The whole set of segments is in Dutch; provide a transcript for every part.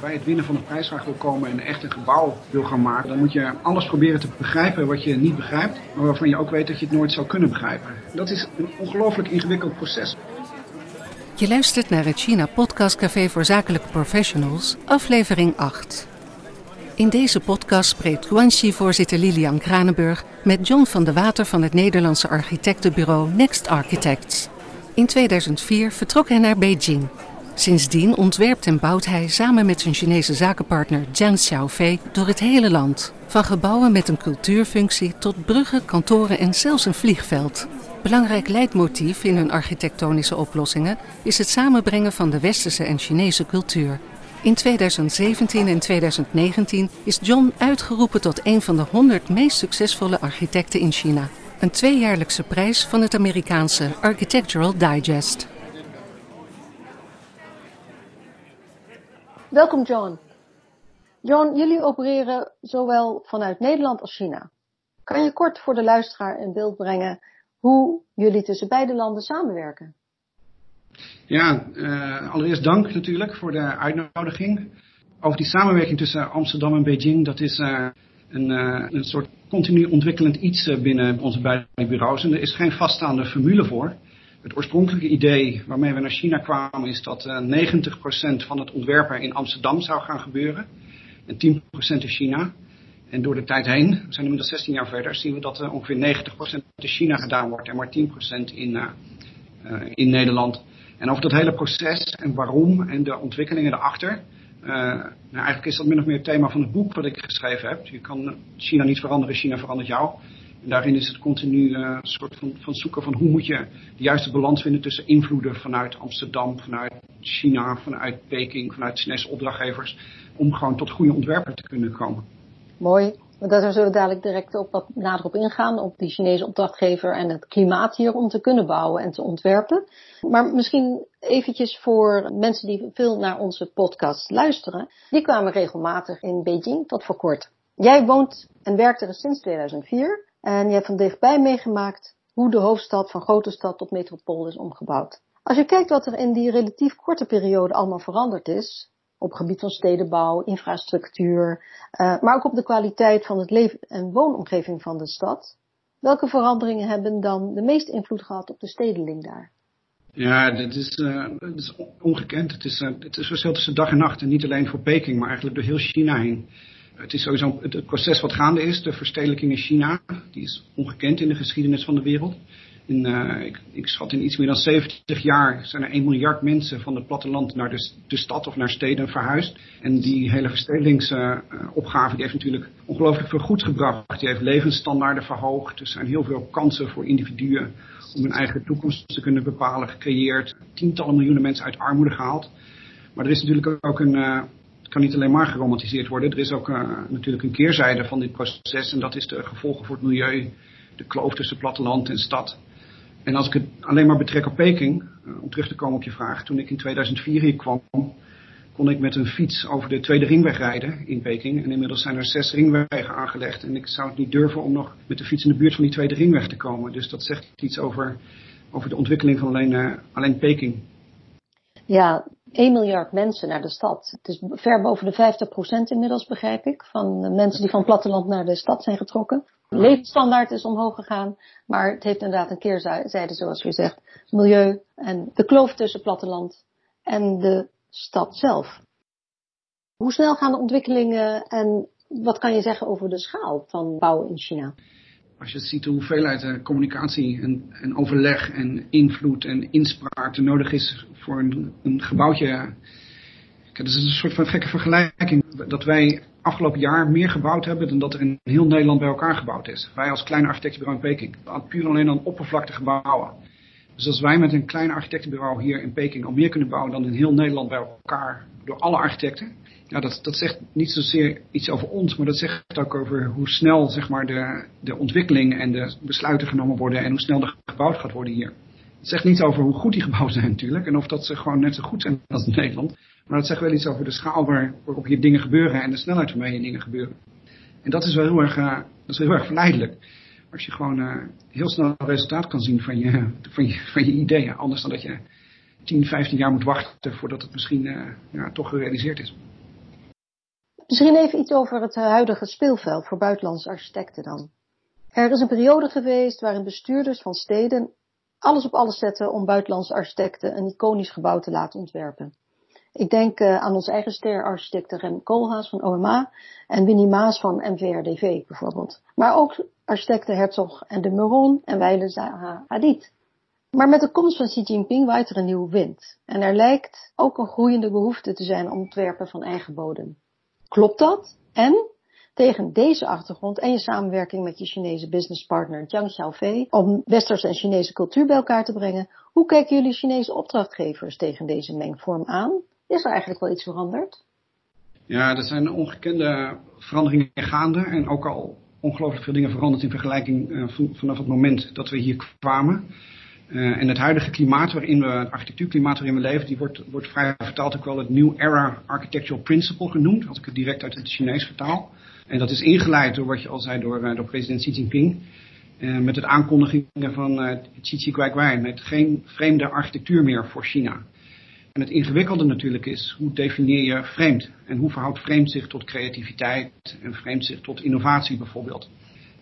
bij het winnen van een prijsvraag wil komen en echt een gebouw wil gaan maken, dan moet je alles proberen te begrijpen wat je niet begrijpt, maar waarvan je ook weet dat je het nooit zou kunnen begrijpen. Dat is een ongelooflijk ingewikkeld proces. Je luistert naar het China Podcast Café voor Zakelijke Professionals, aflevering 8. In deze podcast spreekt Guanxi-voorzitter Lilian Kranenburg met John van de Water van het Nederlandse architectenbureau Next Architects. In 2004 vertrok hij naar Beijing. Sindsdien ontwerpt en bouwt hij samen met zijn Chinese zakenpartner Jiang Xiaofei door het hele land. Van gebouwen met een cultuurfunctie tot bruggen, kantoren en zelfs een vliegveld. Belangrijk leidmotief in hun architectonische oplossingen is het samenbrengen van de westerse en Chinese cultuur. In 2017 en 2019 is John uitgeroepen tot een van de 100 meest succesvolle architecten in China. Een tweejaarlijkse prijs van het Amerikaanse Architectural Digest. Welkom John. John, jullie opereren zowel vanuit Nederland als China. Kan je kort voor de luisteraar in beeld brengen hoe jullie tussen beide landen samenwerken? Ja, uh, allereerst dank natuurlijk voor de uitnodiging. Over die samenwerking tussen Amsterdam en Beijing, dat is uh, een, uh, een soort continu ontwikkelend iets binnen onze beide bureaus. En er is geen vaststaande formule voor. Het oorspronkelijke idee waarmee we naar China kwamen is dat uh, 90% van het ontwerpen in Amsterdam zou gaan gebeuren. En 10% in China. En door de tijd heen, we zijn inmiddels 16 jaar verder, zien we dat uh, ongeveer 90% in China gedaan wordt en maar 10% in, uh, in Nederland. En over dat hele proces en waarom en de ontwikkelingen erachter. nou, eigenlijk is dat min of meer het thema van het boek wat ik geschreven heb. Je kan China niet veranderen, China verandert jou. Daarin is het continu uh, een soort van, van zoeken van hoe moet je de juiste balans vinden tussen invloeden vanuit Amsterdam, vanuit China, vanuit Peking, vanuit Chinese opdrachtgevers. Om gewoon tot goede ontwerpen te kunnen komen. Mooi. Daar zullen we dadelijk direct op wat nader op ingaan, op die Chinese opdrachtgever en het klimaat hier om te kunnen bouwen en te ontwerpen. Maar misschien eventjes voor mensen die veel naar onze podcast luisteren. Die kwamen regelmatig in Beijing tot voor kort. Jij woont en werkt er sinds 2004 en je hebt van dichtbij meegemaakt hoe de hoofdstad van grote stad tot metropool is omgebouwd. Als je kijkt wat er in die relatief korte periode allemaal veranderd is, op gebied van stedenbouw, infrastructuur, uh, maar ook op de kwaliteit van het leven- en woonomgeving van de stad, welke veranderingen hebben dan de meeste invloed gehad op de stedeling daar? Ja, dit is, dit is ongekend. Het is, uh, het is verschil tussen dag en nacht. En niet alleen voor Peking, maar eigenlijk door heel China heen. Het is sowieso het proces wat gaande is, de verstedelijking in China. Die is ongekend in de geschiedenis van de wereld. Uh, ik, ik, schat in iets meer dan 70 jaar zijn er 1 miljard mensen van het platteland naar de, de stad of naar steden verhuisd. En die hele verstedelingsopgave uh, die heeft natuurlijk ongelooflijk veel goed gebracht. Die heeft levensstandaarden verhoogd. Er zijn heel veel kansen voor individuen om hun eigen toekomst te kunnen bepalen, gecreëerd. Tientallen miljoenen mensen uit armoede gehaald. Maar er is natuurlijk ook een, uh, het kan niet alleen maar geromantiseerd worden. Er is ook uh, natuurlijk een keerzijde van dit proces en dat is de gevolgen voor het milieu, de kloof tussen platteland en stad. En als ik het alleen maar betrek op Peking, uh, om terug te komen op je vraag, toen ik in 2004 hier kwam, kon ik met een fiets over de tweede ringweg rijden in Peking. En inmiddels zijn er zes ringwegen aangelegd en ik zou het niet durven om nog met de fiets in de buurt van die tweede ringweg te komen. Dus dat zegt iets over, over de ontwikkeling van alleen, uh, alleen Peking. Ja, 1 miljard mensen naar de stad. Het is ver boven de 50% inmiddels, begrijp ik, van mensen die van het platteland naar de stad zijn getrokken. De levensstandaard is omhoog gegaan, maar het heeft inderdaad een keerzijde, zoals u zegt. Milieu en de kloof tussen platteland en de stad zelf. Hoe snel gaan de ontwikkelingen en wat kan je zeggen over de schaal van bouwen in China? Als je ziet de hoeveelheid uh, communicatie en, en, overleg en invloed en inspraak er nodig is voor een, een gebouwtje. Kijk, dat is een soort van gekke vergelijking. Dat wij afgelopen jaar meer gebouwd hebben dan dat er in heel Nederland bij elkaar gebouwd is. Wij als kleine architectenbureau in Peking. Puur alleen aan oppervlakte bouwen. Dus als wij met een klein architectenbureau hier in Peking al meer kunnen bouwen dan in heel Nederland bij elkaar door alle architecten. Ja, dat, dat zegt niet zozeer iets over ons, maar dat zegt ook over hoe snel zeg maar, de, de ontwikkeling en de besluiten genomen worden en hoe snel er gebouwd gaat worden hier. Het zegt niet over hoe goed die gebouwd zijn natuurlijk en of dat ze gewoon net zo goed zijn als in Nederland. Maar dat zegt wel iets over de schaal waar, waarop hier dingen gebeuren en de snelheid waarmee hier dingen gebeuren. En dat is wel heel erg, uh, dat is heel erg verleidelijk. Als je gewoon uh, heel snel resultaat kan zien van je, van, je, van je ideeën. Anders dan dat je 10, 15 jaar moet wachten voordat het misschien uh, ja, toch gerealiseerd is. Misschien even iets over het huidige speelveld voor buitenlandse architecten dan. Er is een periode geweest waarin bestuurders van steden alles op alles zetten om buitenlandse architecten een iconisch gebouw te laten ontwerpen. Ik denk uh, aan onze eigen sterarchitecten Rem Koolhaas van OMA en Winnie Maas van MVRDV bijvoorbeeld. Maar ook architecten Herzog en de Meron en Weile Zaha. Maar met de komst van Xi Jinping waait er een nieuwe wind. En er lijkt ook een groeiende behoefte te zijn om ontwerpen van eigen bodem. Klopt dat? En tegen deze achtergrond en je samenwerking met je Chinese businesspartner Jiang Xiaofei om westerse en Chinese cultuur bij elkaar te brengen, hoe kijken jullie Chinese opdrachtgevers tegen deze mengvorm aan? Is er eigenlijk wel iets veranderd? Ja, er zijn ongekende veranderingen gaande en ook al ongelooflijk veel dingen veranderd in vergelijking uh, vanaf het moment dat we hier kwamen. Uh, en het huidige klimaat waarin we, het architectuurklimaat waarin we leven, die wordt, wordt vrij vertaald ook wel het New Era Architectural Principle genoemd, als ik het direct uit het Chinees vertaal. En dat is ingeleid door wat je al zei door, door president Xi Jinping. Uh, met het aankondigingen van uh, Xi Jinping met geen vreemde architectuur meer voor China. En het ingewikkelde natuurlijk is, hoe definieer je vreemd? En hoe verhoudt vreemd zich tot creativiteit en vreemd zich tot innovatie bijvoorbeeld?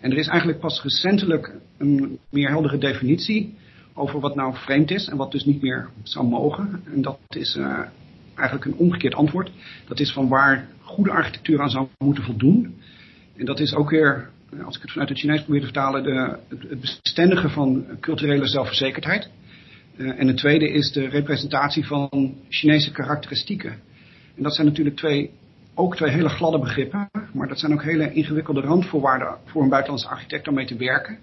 En er is eigenlijk pas recentelijk een meer heldere definitie over wat nou vreemd is en wat dus niet meer zou mogen. En dat is uh, eigenlijk een omgekeerd antwoord. Dat is van waar goede architectuur aan zou moeten voldoen. En dat is ook weer, als ik het vanuit het Chinees probeer te vertalen, de, het bestendigen van culturele zelfverzekerdheid. Uh, en het tweede is de representatie van Chinese karakteristieken. En dat zijn natuurlijk twee, ook twee hele gladde begrippen, maar dat zijn ook hele ingewikkelde randvoorwaarden voor een buitenlandse architect om mee te werken.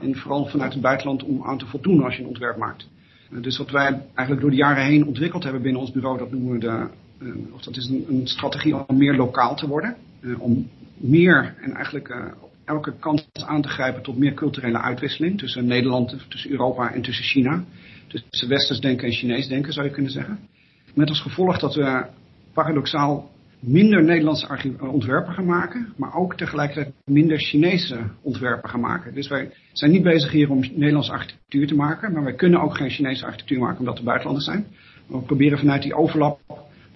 En vooral vanuit het buitenland om aan te voldoen als je een ontwerp maakt. Uh, dus wat wij eigenlijk door de jaren heen ontwikkeld hebben binnen ons bureau, dat noemen we de, uh, of dat is een, strategie om meer lokaal te worden. om meer en eigenlijk elke kans aan te grijpen tot meer culturele uitwisseling tussen Nederland, tussen Europa en tussen China. Tussen westers denken en Chinees denken zou je kunnen zeggen. Met als gevolg dat we paradoxaal minder Nederlandse ontwerpen gaan maken, maar ook tegelijkertijd minder Chinese ontwerpen gaan maken. Dus wij zijn niet bezig hier om Nederlandse architectuur te maken, maar wij kunnen ook geen Chinese architectuur maken omdat we buitenlanders zijn. We proberen vanuit die overlap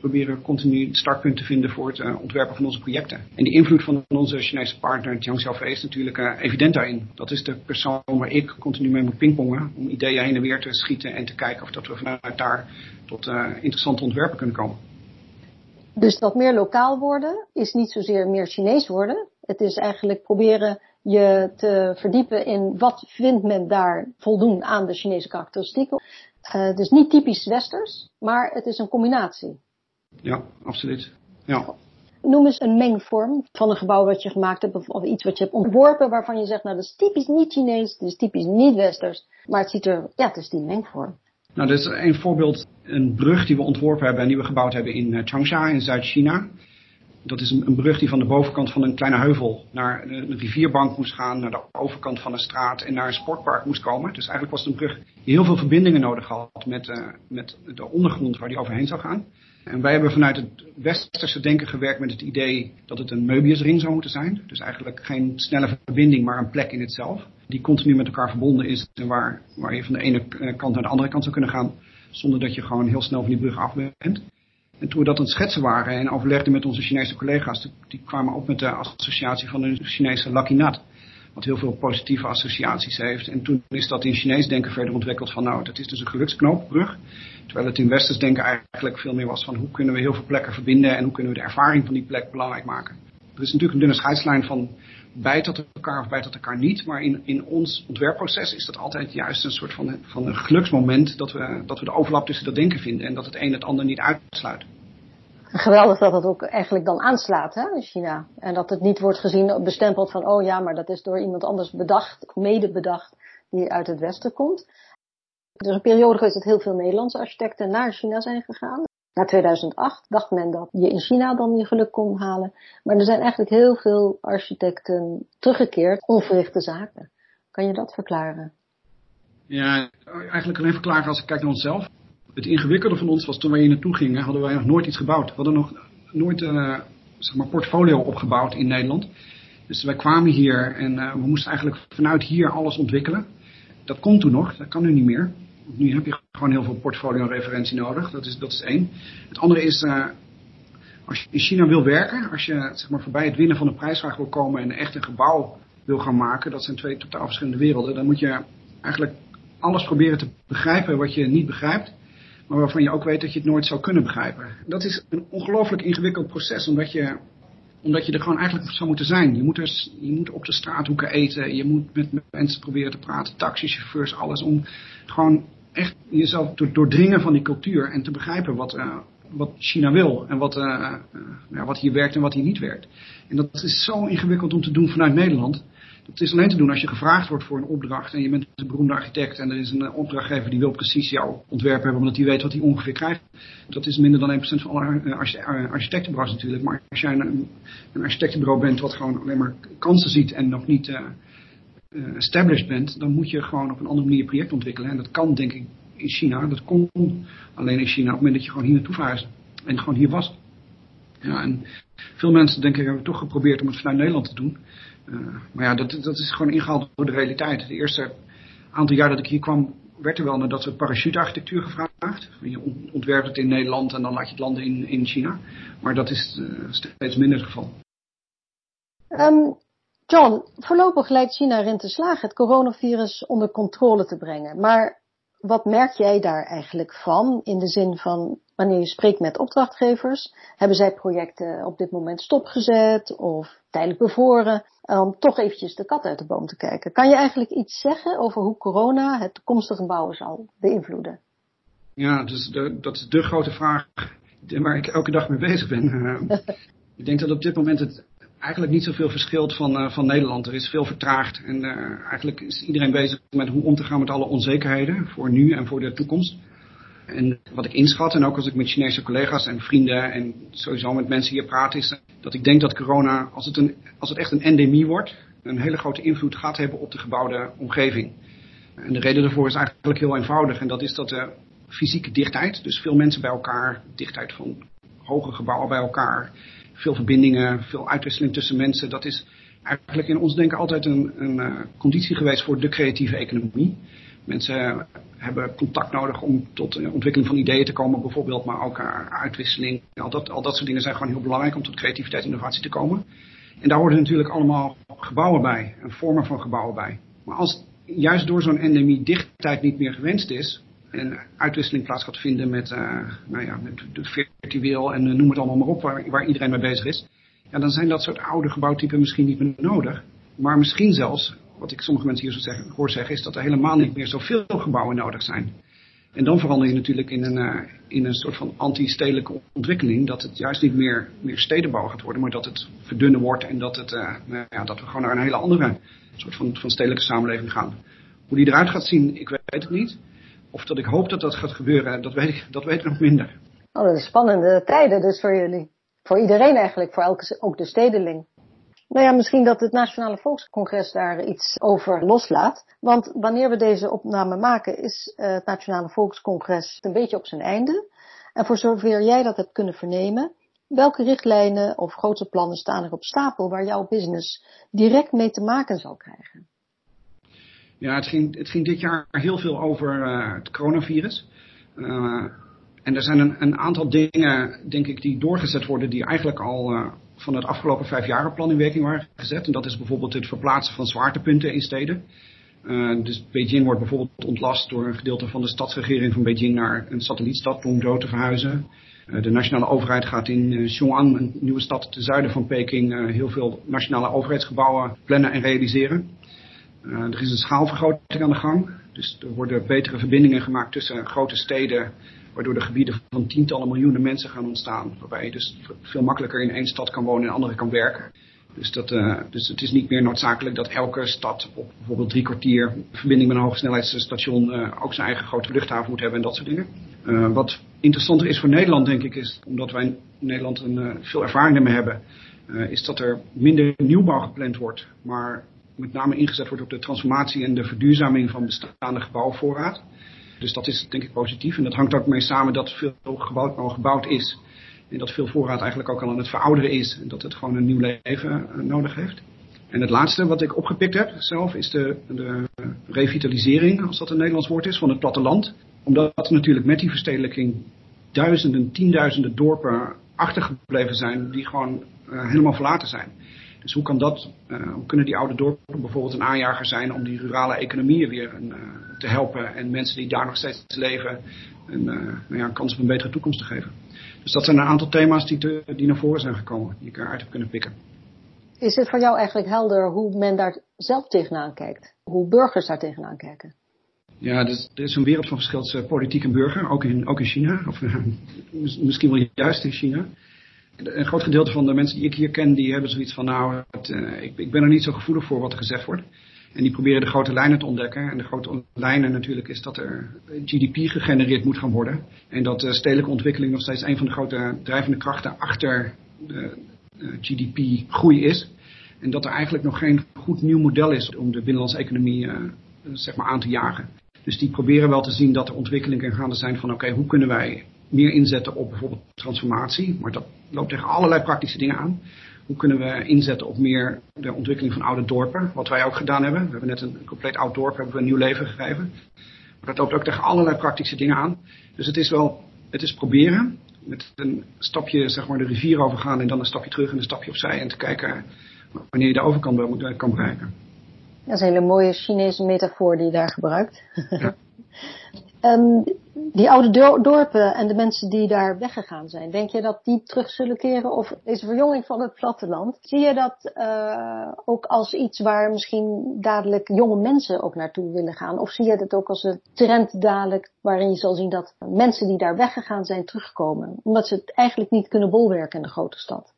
proberen continu het startpunt te vinden voor het uh, ontwerpen van onze projecten. En die invloed van onze Chinese partner Jiang Xiaofei is natuurlijk uh, evident daarin. Dat is de persoon waar ik continu mee moet pingpongen om ideeën heen en weer te schieten en te kijken of dat we vanuit daar tot interessante ontwerpen kunnen komen. Dus dat meer lokaal worden is niet zozeer meer Chinees worden. Het is eigenlijk proberen je te verdiepen in wat vindt men daar voldoen aan de Chinese karakteristieken. Uh, dus niet typisch westers, maar het is een combinatie. Ja, absoluut. Ja. Noem eens een mengvorm van een gebouw wat je gemaakt hebt of, of iets wat je hebt ontworpen waarvan je zegt, nou dat is typisch niet Chinees, dat is typisch niet Westers, maar het ziet er, ja het is die mengvorm. Nou, dit is een voorbeeld, een brug die we ontworpen hebben en die we gebouwd hebben in uh, Changsha in Zuid-China. Dat is een, brug die van de bovenkant van een kleine heuvel naar een rivierbank moest gaan, naar de overkant van een straat en naar een sportpark moest komen. Dus eigenlijk was het een brug die heel veel verbindingen nodig had met, uh, met de ondergrond waar die overheen zou gaan. En wij hebben vanuit het westerse denken gewerkt met het idee dat het een Möbiusring zou moeten zijn. Dus eigenlijk geen snelle verbinding, maar een plek in het zelf. Die continu met elkaar verbonden is en waar, waar je van de ene kant naar de andere kant zou kunnen gaan. Zonder dat je gewoon heel snel van die brug af bent. En toen we dat aan het schetsen waren en overlegden met onze Chinese collega's, die kwamen op met de associatie van de Chinese Lucky Nut. Wat heel veel positieve associaties heeft. En toen is dat in Chinees denken verder ontwikkeld van nou, dat is dus een geluksknoopbrug. Terwijl het in westers denken eigenlijk veel meer was van hoe kunnen we heel veel plekken verbinden en hoe kunnen we de ervaring van die plek belangrijk maken. Er is natuurlijk een dunne scheidslijn van bijt dat elkaar of bijt dat elkaar niet. Maar in, in ons ontwerpproces is dat altijd juist een soort van, van een geluksmoment dat we, dat we de overlap tussen dat denken vinden en dat het een het ander niet uitsluit. Geweldig dat het ook eigenlijk dan aanslaat hè, in China. En dat het niet wordt gezien, bestempeld van oh ja, maar dat is door iemand anders bedacht, mede bedacht, die uit het Westen komt. Er is een periode geweest dat heel veel Nederlandse architecten naar China zijn gegaan. Na 2008 dacht men dat je in China dan je geluk kon halen. Maar er zijn eigenlijk heel veel architecten teruggekeerd, onverrichte zaken. Kan je dat verklaren? Ja, eigenlijk alleen verklaren als ik kijk naar onszelf. Het ingewikkelde van ons was toen wij hier naartoe gingen, hadden wij nog nooit iets gebouwd. We hadden nog nooit een uh, zeg maar portfolio opgebouwd in Nederland. Dus wij kwamen hier en uh, we moesten eigenlijk vanuit hier alles ontwikkelen. Dat kon toen nog, dat kan nu niet meer nu heb je gewoon heel veel portfolio referentie nodig. Dat is, dat is één. Het andere is, uh, Als je in China wil werken, als je zeg maar, voorbij het winnen van een prijsvraag wil komen en echt een gebouw wil gaan maken, dat zijn twee totaal verschillende werelden, dan moet je eigenlijk alles proberen te begrijpen wat je niet begrijpt, maar waarvan je ook weet dat je het nooit zou kunnen begrijpen. Dat is een ongelooflijk ingewikkeld proces, omdat je, omdat je er gewoon eigenlijk zou moeten zijn. Je moet, dus, je moet op de straathoeken eten, je moet met mensen proberen te praten, taxichauffeurs, alles, om gewoon echt jezelf te doordringen van die cultuur en te begrijpen wat, uh, wat China wil en wat, uh, ja, wat hier werkt en wat hier niet werkt. En dat is zo ingewikkeld om te doen vanuit Nederland. Het is alleen te doen als je gevraagd wordt voor een opdracht en je bent een beroemde architect en er is een opdrachtgever die wil precies jouw ontwerp hebben omdat hij weet wat hij ongeveer krijgt. Dat is minder dan 1% van alle architectenbureaus natuurlijk. Maar als jij een, architectenbureau bent wat gewoon alleen maar kansen ziet en nog niet established bent, dan moet je gewoon op een andere manier project ontwikkelen. En dat kan denk ik in China, dat kon alleen in China op het moment dat je gewoon hier naartoe verhuisde en gewoon hier was. Ja, en veel mensen denk ik hebben toch geprobeerd om het vanuit Nederland te doen. Uh, maar ja, dat, dat is gewoon ingehaald door de realiteit. De eerste aantal jaar dat ik hier kwam, werd er wel naar dat soort parachutearchitectuur gevraagd. Je ontwerpt het in Nederland en dan laat je het landen in, in China. Maar dat is uh, steeds minder het geval. Um, John, voorlopig lijkt China erin te slagen het coronavirus onder controle te brengen. Maar wat merk jij daar eigenlijk van? In de zin van wanneer je spreekt met opdrachtgevers, hebben zij projecten op dit moment stopgezet of tijdelijk bevoren? Om toch eventjes de kat uit de boom te kijken. Kan je eigenlijk iets zeggen over hoe corona het toekomstige bouwen zal beïnvloeden? Ja, dus de, dat is de grote vraag waar ik elke dag mee bezig ben. ik denk dat op dit moment het eigenlijk niet zoveel verschilt van, uh, van Nederland. Er is veel vertraagd en uh, eigenlijk is iedereen bezig met hoe om te gaan met alle onzekerheden voor nu en voor de toekomst. En wat ik inschat, en ook als ik met Chinese collega's en vrienden en sowieso met mensen hier praat, is dat ik denk dat corona, als het, een, als het echt een endemie wordt, een hele grote invloed gaat hebben op de gebouwde omgeving. En de reden daarvoor is eigenlijk heel eenvoudig en dat is dat de fysieke dichtheid, dus veel mensen bij elkaar, dichtheid van hoge gebouwen bij elkaar, veel verbindingen, veel uitwisseling tussen mensen. Dat is eigenlijk in ons denken altijd een, een uh, conditie geweest voor de creatieve economie. Mensen hebben contact nodig om tot ontwikkeling van ideeën te komen bijvoorbeeld, maar ook uitwisseling. Al dat, al dat soort dingen zijn gewoon heel belangrijk om tot creativiteit en innovatie te komen. En daar horen natuurlijk allemaal gebouwen bij, en vormen van gebouwen bij. Maar als juist door zo'n endemie dichtheid niet meer gewenst is, en uitwisseling plaats gaat vinden met, uh, nou ja, met virtueel en uh, noem het allemaal maar op, waar, waar, iedereen mee bezig is. Ja, dan zijn dat soort oude gebouwtypen misschien niet meer nodig. Maar misschien zelfs, wat ik sommige mensen hier zo zeggen, hoor zeggen, is dat er helemaal niet meer zoveel gebouwen nodig zijn. En dan verander je natuurlijk in een, uh, in een soort van anti-stedelijke ontwikkeling. Dat het juist niet meer, meer stedenbouw gaat worden, maar dat het verdunnen wordt. En dat, het, nou ja, dat we gewoon naar een hele andere soort van, van stedelijke samenleving gaan. Hoe die eruit gaat zien, ik weet het niet. Of dat ik hoop dat dat gaat gebeuren, dat weet ik, dat weet ik nog minder. Oh, dat spannende tijden dus voor jullie. Voor iedereen eigenlijk, voor elke, ook de stedeling. Nou ja, misschien dat het Nationale Volkscongres daar iets over loslaat. Want wanneer we deze opname maken, is het Nationale Volkscongres een beetje op zijn einde. En voor zover jij dat hebt kunnen vernemen, welke richtlijnen of grote plannen staan er op stapel waar jouw business direct mee te maken zal krijgen? Ja, het ging, het ging dit jaar heel veel over uh, het coronavirus. Uh, en er zijn een, een, aantal dingen, denk ik, die doorgezet worden die eigenlijk al van het afgelopen vijf plan in werking waren gezet. En dat is bijvoorbeeld het verplaatsen van zwaartepunten in steden. dus Beijing wordt bijvoorbeeld ontlast door een gedeelte van de stadsregering van Beijing naar een satellietstad Guangzhou te verhuizen. de nationale overheid gaat in Xiong'an, een nieuwe stad ten zuiden van Peking, heel veel nationale overheidsgebouwen plannen en realiseren. Uh, er is een schaalvergroting aan de gang. Dus er worden betere verbindingen gemaakt tussen grote steden, waardoor de gebieden van tientallen miljoenen mensen gaan ontstaan. Waarbij je dus veel makkelijker in één stad kan wonen en in andere kan werken. Dus, dat, uh, dus het is niet meer noodzakelijk dat elke stad op bijvoorbeeld drie kwartier verbinding met een hogesnelheidsstation uh, ook zijn eigen grote luchthaven moet hebben en dat soort dingen. Uh, wat interessanter is voor Nederland, denk ik, is omdat wij in Nederland een, veel ervaring ermee hebben, is dat er minder nieuwbouw gepland wordt, maar met name ingezet wordt op de transformatie en de verduurzaming van bestaande gebouwvoorraad. Dus dat is denk ik positief. En dat hangt ook mee samen dat veel gebouwd, al gebouwd is. En dat veel voorraad eigenlijk ook al aan het verouderen is. En dat het gewoon een nieuw leven uh, nodig heeft. En het laatste wat ik opgepikt heb zelf is de, de revitalisering, als dat een Nederlands woord is, van het platteland. Omdat natuurlijk met die verstedelijking duizenden, tienduizenden dorpen achtergebleven zijn, die gewoon helemaal verlaten zijn. Dus hoe, kan dat, hoe kunnen die oude dorpen bijvoorbeeld een aanjager zijn om die rurale economieën weer te helpen en mensen die daar nog steeds leven een, nou ja, een kans op een betere toekomst te geven. Dus dat zijn een aantal thema's die, te, die naar voren zijn gekomen, die ik eruit heb kunnen pikken. Is het voor jou eigenlijk helder hoe men daar zelf tegenaan kijkt? Hoe burgers daar tegenaan kijken? Ja, dus, er is een wereld van verschil tussen politiek en burger, ook in, ook in China. Of misschien wel juist in China. Een groot gedeelte van de mensen die ik hier ken, die hebben zoiets van, nou, het, uh, ik, ik ben er niet zo gevoelig voor wat er gezegd wordt. En die proberen de grote lijnen te ontdekken. En de grote lijnen natuurlijk is dat er GDP gegenereerd moet gaan worden. En dat de stedelijke ontwikkeling nog steeds een van de grote drijvende krachten achter de GDP-groei is. En dat er eigenlijk nog geen goed nieuw model is om de binnenlandse economie uh, zeg maar aan te jagen. Dus die proberen wel te zien dat er ontwikkelingen gaande zijn van oké, hoe kunnen wij meer inzetten op bijvoorbeeld transformatie. Maar dat loopt tegen allerlei praktische dingen aan. Hoe kunnen we inzetten op meer de ontwikkeling van oude dorpen? Wat wij ook gedaan hebben. We hebben net een compleet oud dorp hebben we een nieuw leven gegeven. Maar dat loopt ook tegen allerlei praktische dingen aan. Dus het is wel, het is proberen. Met een stapje zeg maar de rivier overgaan en dan een stapje terug en een stapje opzij. En te kijken wanneer je de overkant kan bereiken. Dat is een hele mooie Chinese metafoor die je daar gebruikt. Ja. um, die oude dorpen en de mensen die daar weggegaan zijn, denk je dat die terug zullen keren? Of deze verjonging van het platteland, zie je dat uh, ook als iets waar misschien dadelijk jonge mensen ook naartoe willen gaan? Of zie je dat ook als een trend dadelijk waarin je zal zien dat mensen die daar weggegaan zijn terugkomen? Omdat ze het eigenlijk niet kunnen bolwerken in de grote stad.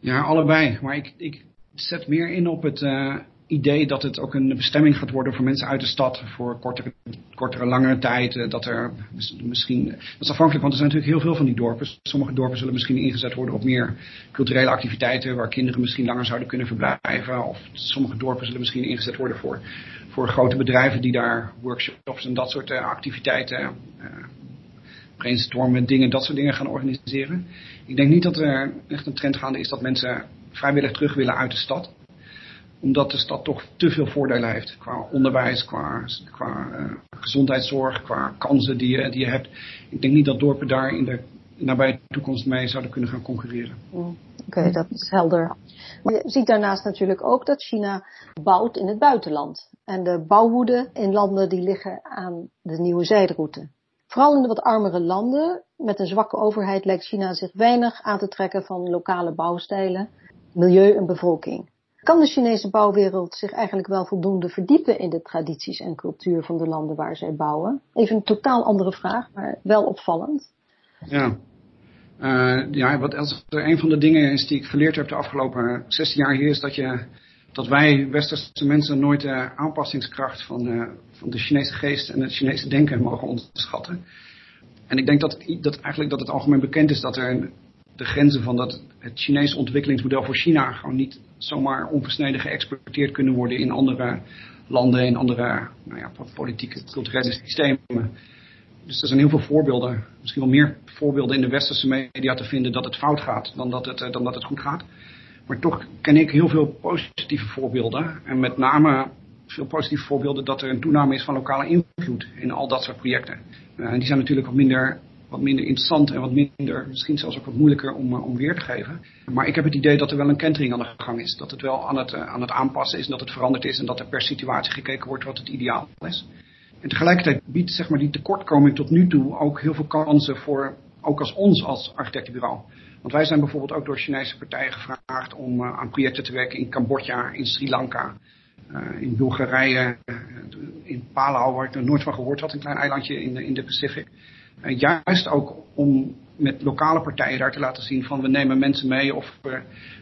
Ja, allebei. Maar ik, ik zet meer in op het, uh, idee dat het ook een bestemming gaat worden voor mensen uit de stad voor kortere, kortere langere tijd. Eh, dat er misschien, dat is afhankelijk, want er zijn natuurlijk heel veel van die dorpen. Sommige dorpen zullen misschien ingezet worden op meer culturele activiteiten waar kinderen misschien langer zouden kunnen verblijven. Of sommige dorpen zullen misschien ingezet worden voor, voor grote bedrijven die daar workshops en dat soort uh, activiteiten, uh, brainstormen, dingen, dat soort dingen gaan organiseren. Ik denk niet dat er echt een trend gaande is dat mensen vrijwillig terug willen uit de stad omdat de stad toch te veel voordelen heeft. Qua onderwijs, qua, qua uh, gezondheidszorg, qua kansen die je, die je hebt. Ik denk niet dat dorpen daar in de nabije toekomst mee zouden kunnen gaan concurreren. Oké, dat is helder. Maar je ziet daarnaast natuurlijk ook dat China bouwt in het buitenland. En de bouwwoeden in landen die liggen aan de nieuwe zijderoute. Vooral in de wat armere landen met een zwakke overheid lijkt China zich weinig aan te trekken van lokale bouwstijlen, milieu en bevolking. Kan de Chinese bouwwereld zich eigenlijk wel voldoende verdiepen in de tradities en cultuur van de landen waar zij bouwen? Even een totaal andere vraag, maar wel opvallend. Ja, uh, ja wat er een van de dingen is die ik geleerd heb de afgelopen 16 jaar hier, is dat, je, dat wij westerse mensen nooit de aanpassingskracht van, uh, van de Chinese geest en het Chinese denken mogen onderschatten. En ik denk dat, dat eigenlijk dat het algemeen bekend is dat er de grenzen van dat, het Chinese ontwikkelingsmodel voor China gewoon niet zomaar onversneden geëxporteerd kunnen worden in andere landen, in andere nou ja, politieke, culturele systemen. Dus er zijn heel veel voorbeelden, misschien wel meer voorbeelden in de westerse media te vinden dat het fout gaat dan dat het, eh, dan dat het goed gaat. Maar toch ken ik heel veel positieve voorbeelden. En met name veel positieve voorbeelden dat er een toename is van lokale invloed in al dat soort projecten. Uh, en die zijn natuurlijk wat minder wat minder interessant en wat minder, misschien zelfs ook wat moeilijker om, eh, om weer te geven. Maar ik heb het idee dat er wel een kentering aan de gang is. Dat het wel aan het, eh, aan het aanpassen is en dat het veranderd is en dat er per situatie gekeken wordt wat het ideaal is. En tegelijkertijd biedt zeg maar, die tekortkoming tot nu toe ook heel veel kansen voor, ook als ons als architectenbureau. Want wij zijn bijvoorbeeld ook door Chinese partijen gevraagd om uh, aan projecten te werken in Cambodja, in Sri Lanka, in Bulgarije, in Palau, waar ik er nooit van gehoord had, een klein eilandje in in de Pacific. Uh, juist ook om met lokale partijen daar te laten zien van we nemen mensen mee of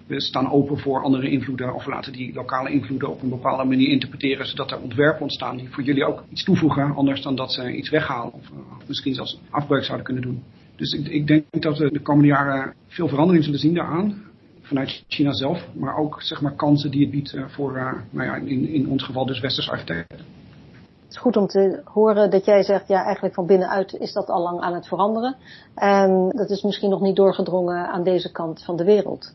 we, staan open voor andere invloeden of laten die lokale invloeden op een bepaalde manier interpreteren zodat er ontwerpen ontstaan die voor jullie ook iets toevoegen anders dan dat ze iets weghalen of, of misschien zelfs afbreuk zouden kunnen doen. Dus ik, ik, denk dat we de komende jaren veel verandering zullen zien daaraan vanuit China zelf, maar ook zeg maar kansen die het biedt voor, uh, nou ja, in, in ons geval dus westerse architecten. Is goed om te horen dat jij zegt, ja, eigenlijk van binnenuit is dat al lang aan het veranderen. En dat is misschien nog niet doorgedrongen aan deze kant van de wereld.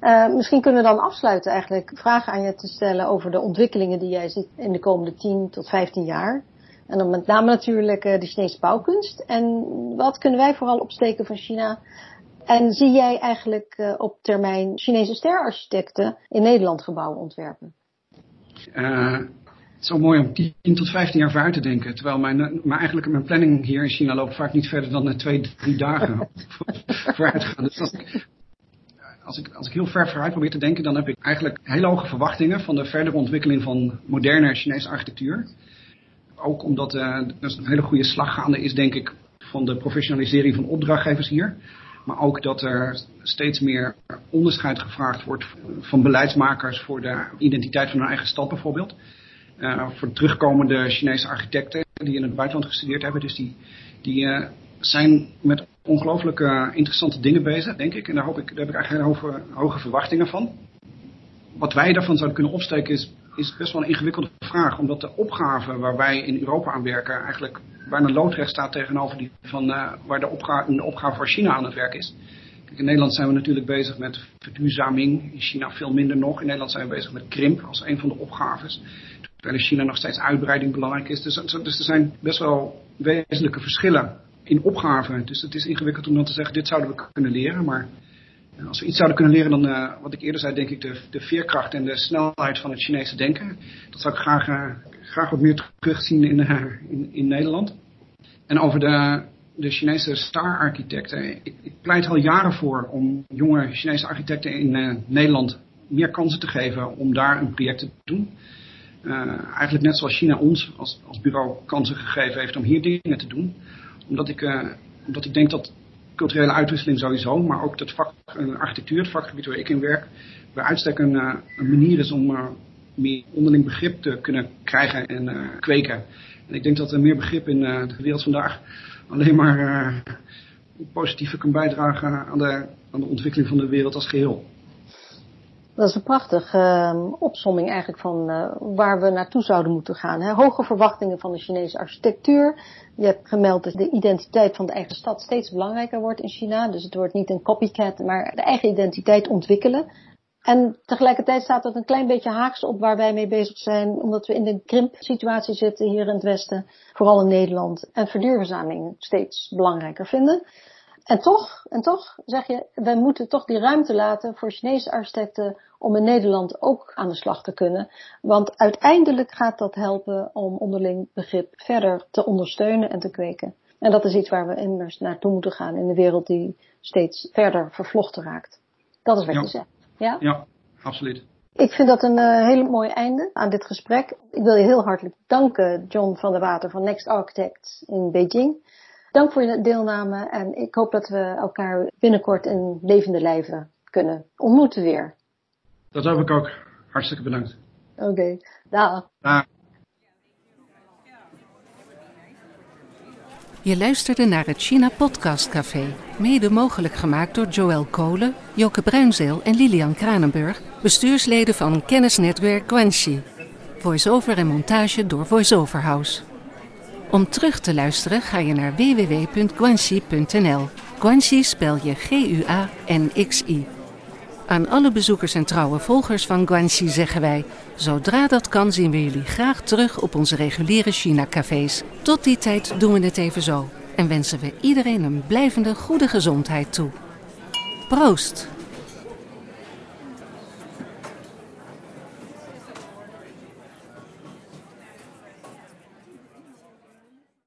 Uh, misschien kunnen we dan afsluiten eigenlijk vragen aan je te stellen over de ontwikkelingen die jij ziet in de komende 10 tot 15 jaar. En dan met name natuurlijk uh, de Chinese bouwkunst. En wat kunnen wij vooral opsteken van China En zie jij eigenlijk uh, op termijn Chinese sterarchitecten in Nederland gebouwen ontwerpen? Is mooi om 10 tot 15 jaar vooruit te denken. Terwijl mijn, maar eigenlijk mijn planning hier in China loopt vaak niet verder dan twee, drie dagen vooruit gaan. Dus als ik, als, ik, heel ver vooruit probeer te denken, dan heb ik eigenlijk hele hoge verwachtingen van de verdere ontwikkeling van moderne Chinese architectuur. Ook omdat uh, er een hele goede slag gaande is, denk ik, van de professionalisering van opdrachtgevers hier. Maar ook dat er steeds meer onderscheid gevraagd wordt van beleidsmakers voor de identiteit van hun eigen stad bijvoorbeeld. Uh, voor terugkomende Chinese architecten die in het buitenland gestudeerd hebben. Dus die, die uh, zijn met ongelooflijk uh, interessante dingen bezig, denk ik. En daar, hoop ik, daar heb ik eigenlijk hoge, hoge verwachtingen van. Wat wij daarvan zouden kunnen opsteken is, is best wel een ingewikkelde vraag. Omdat de opgave waar wij in Europa aan werken eigenlijk bijna loodrecht staat tegenover die van waar de opgave, de opgave voor China aan het werk is. Kijk, in Nederland zijn we natuurlijk bezig met verduurzaming. In China veel minder nog. In Nederland zijn we bezig met krimp als een van de opgaves. Terwijl in China nog steeds uitbreiding belangrijk is. Dus, dus er zijn best wel wezenlijke verschillen in opgaven. Dus het is ingewikkeld om dan te zeggen, dit zouden we kunnen leren. Maar als we iets zouden kunnen leren, dan, uh, wat ik eerder zei, denk ik de, de, veerkracht en de snelheid van het Chinese denken. Dat zou ik graag, uh, graag wat meer terugzien in, in, in, Nederland. En over de, de Chinese star-architecten. Ik, ik, pleit al jaren voor om jonge Chinese architecten in Nederland meer kansen te geven om daar een project te doen. Uh, eigenlijk net zoals China ons als, als bureau kansen gegeven heeft om hier dingen te doen. Omdat ik, uh, omdat ik denk dat culturele uitwisseling sowieso, maar ook dat vak, uh, architectuur, het vakgebied waar ik in werk, bij uitstek een, een manier is om meer onderling begrip te kunnen krijgen en kweken. En ik denk dat er meer begrip in de wereld vandaag alleen maar positief kan bijdragen aan de, aan de ontwikkeling van de wereld als geheel. Dat is een prachtige uh, opsomming eigenlijk van uh, waar we naartoe zouden moeten gaan. Hè. Hoge verwachtingen van de Chinese architectuur. Je hebt gemeld dat de identiteit van de eigen stad steeds belangrijker wordt in China. Dus het wordt niet een copycat, maar de eigen identiteit ontwikkelen. En tegelijkertijd staat dat een klein beetje haaks op waar wij mee bezig zijn, omdat we in de krimpsituatie zitten hier in het Westen, vooral in Nederland, en verduurzaming steeds belangrijker vinden. En toch, en toch zeg je, wij moeten toch die ruimte laten voor Chinese architecten om in Nederland ook aan de slag te kunnen. Want uiteindelijk gaat dat helpen om onderling begrip verder te ondersteunen en te kweken. En dat is iets waar we immers naartoe moeten gaan in een wereld die steeds verder vervlochten raakt. Dat is wat ja. je zegt. Ja? ja, absoluut. Ik vind dat een uh, hele mooi einde aan dit gesprek. Ik wil je heel hartelijk danken, John van der Water van Next Architects in Beijing. Dank voor je deelname en ik hoop dat we elkaar binnenkort in levende lijven kunnen ontmoeten weer. Dat hoop ik ook. Hartstikke bedankt. Oké, okay. dag. Dag. Je luisterde naar het China Podcast Café, mede mogelijk gemaakt door Joël Kolen, Joke Bruinzeel en Lilian Kranenburg, bestuursleden van kennisnetwerk Guanxi. Voice-over en montage door VoiceOver House. Om terug te luisteren ga je naar www.guanxi.nl. Guanxi spel je G-U-A-N-X-I. Aan alle bezoekers en trouwe volgers van Guanxi zeggen wij: zodra dat kan zien we jullie graag terug op onze reguliere China-cafés. Tot die tijd doen we het even zo en wensen we iedereen een blijvende goede gezondheid toe. Proost!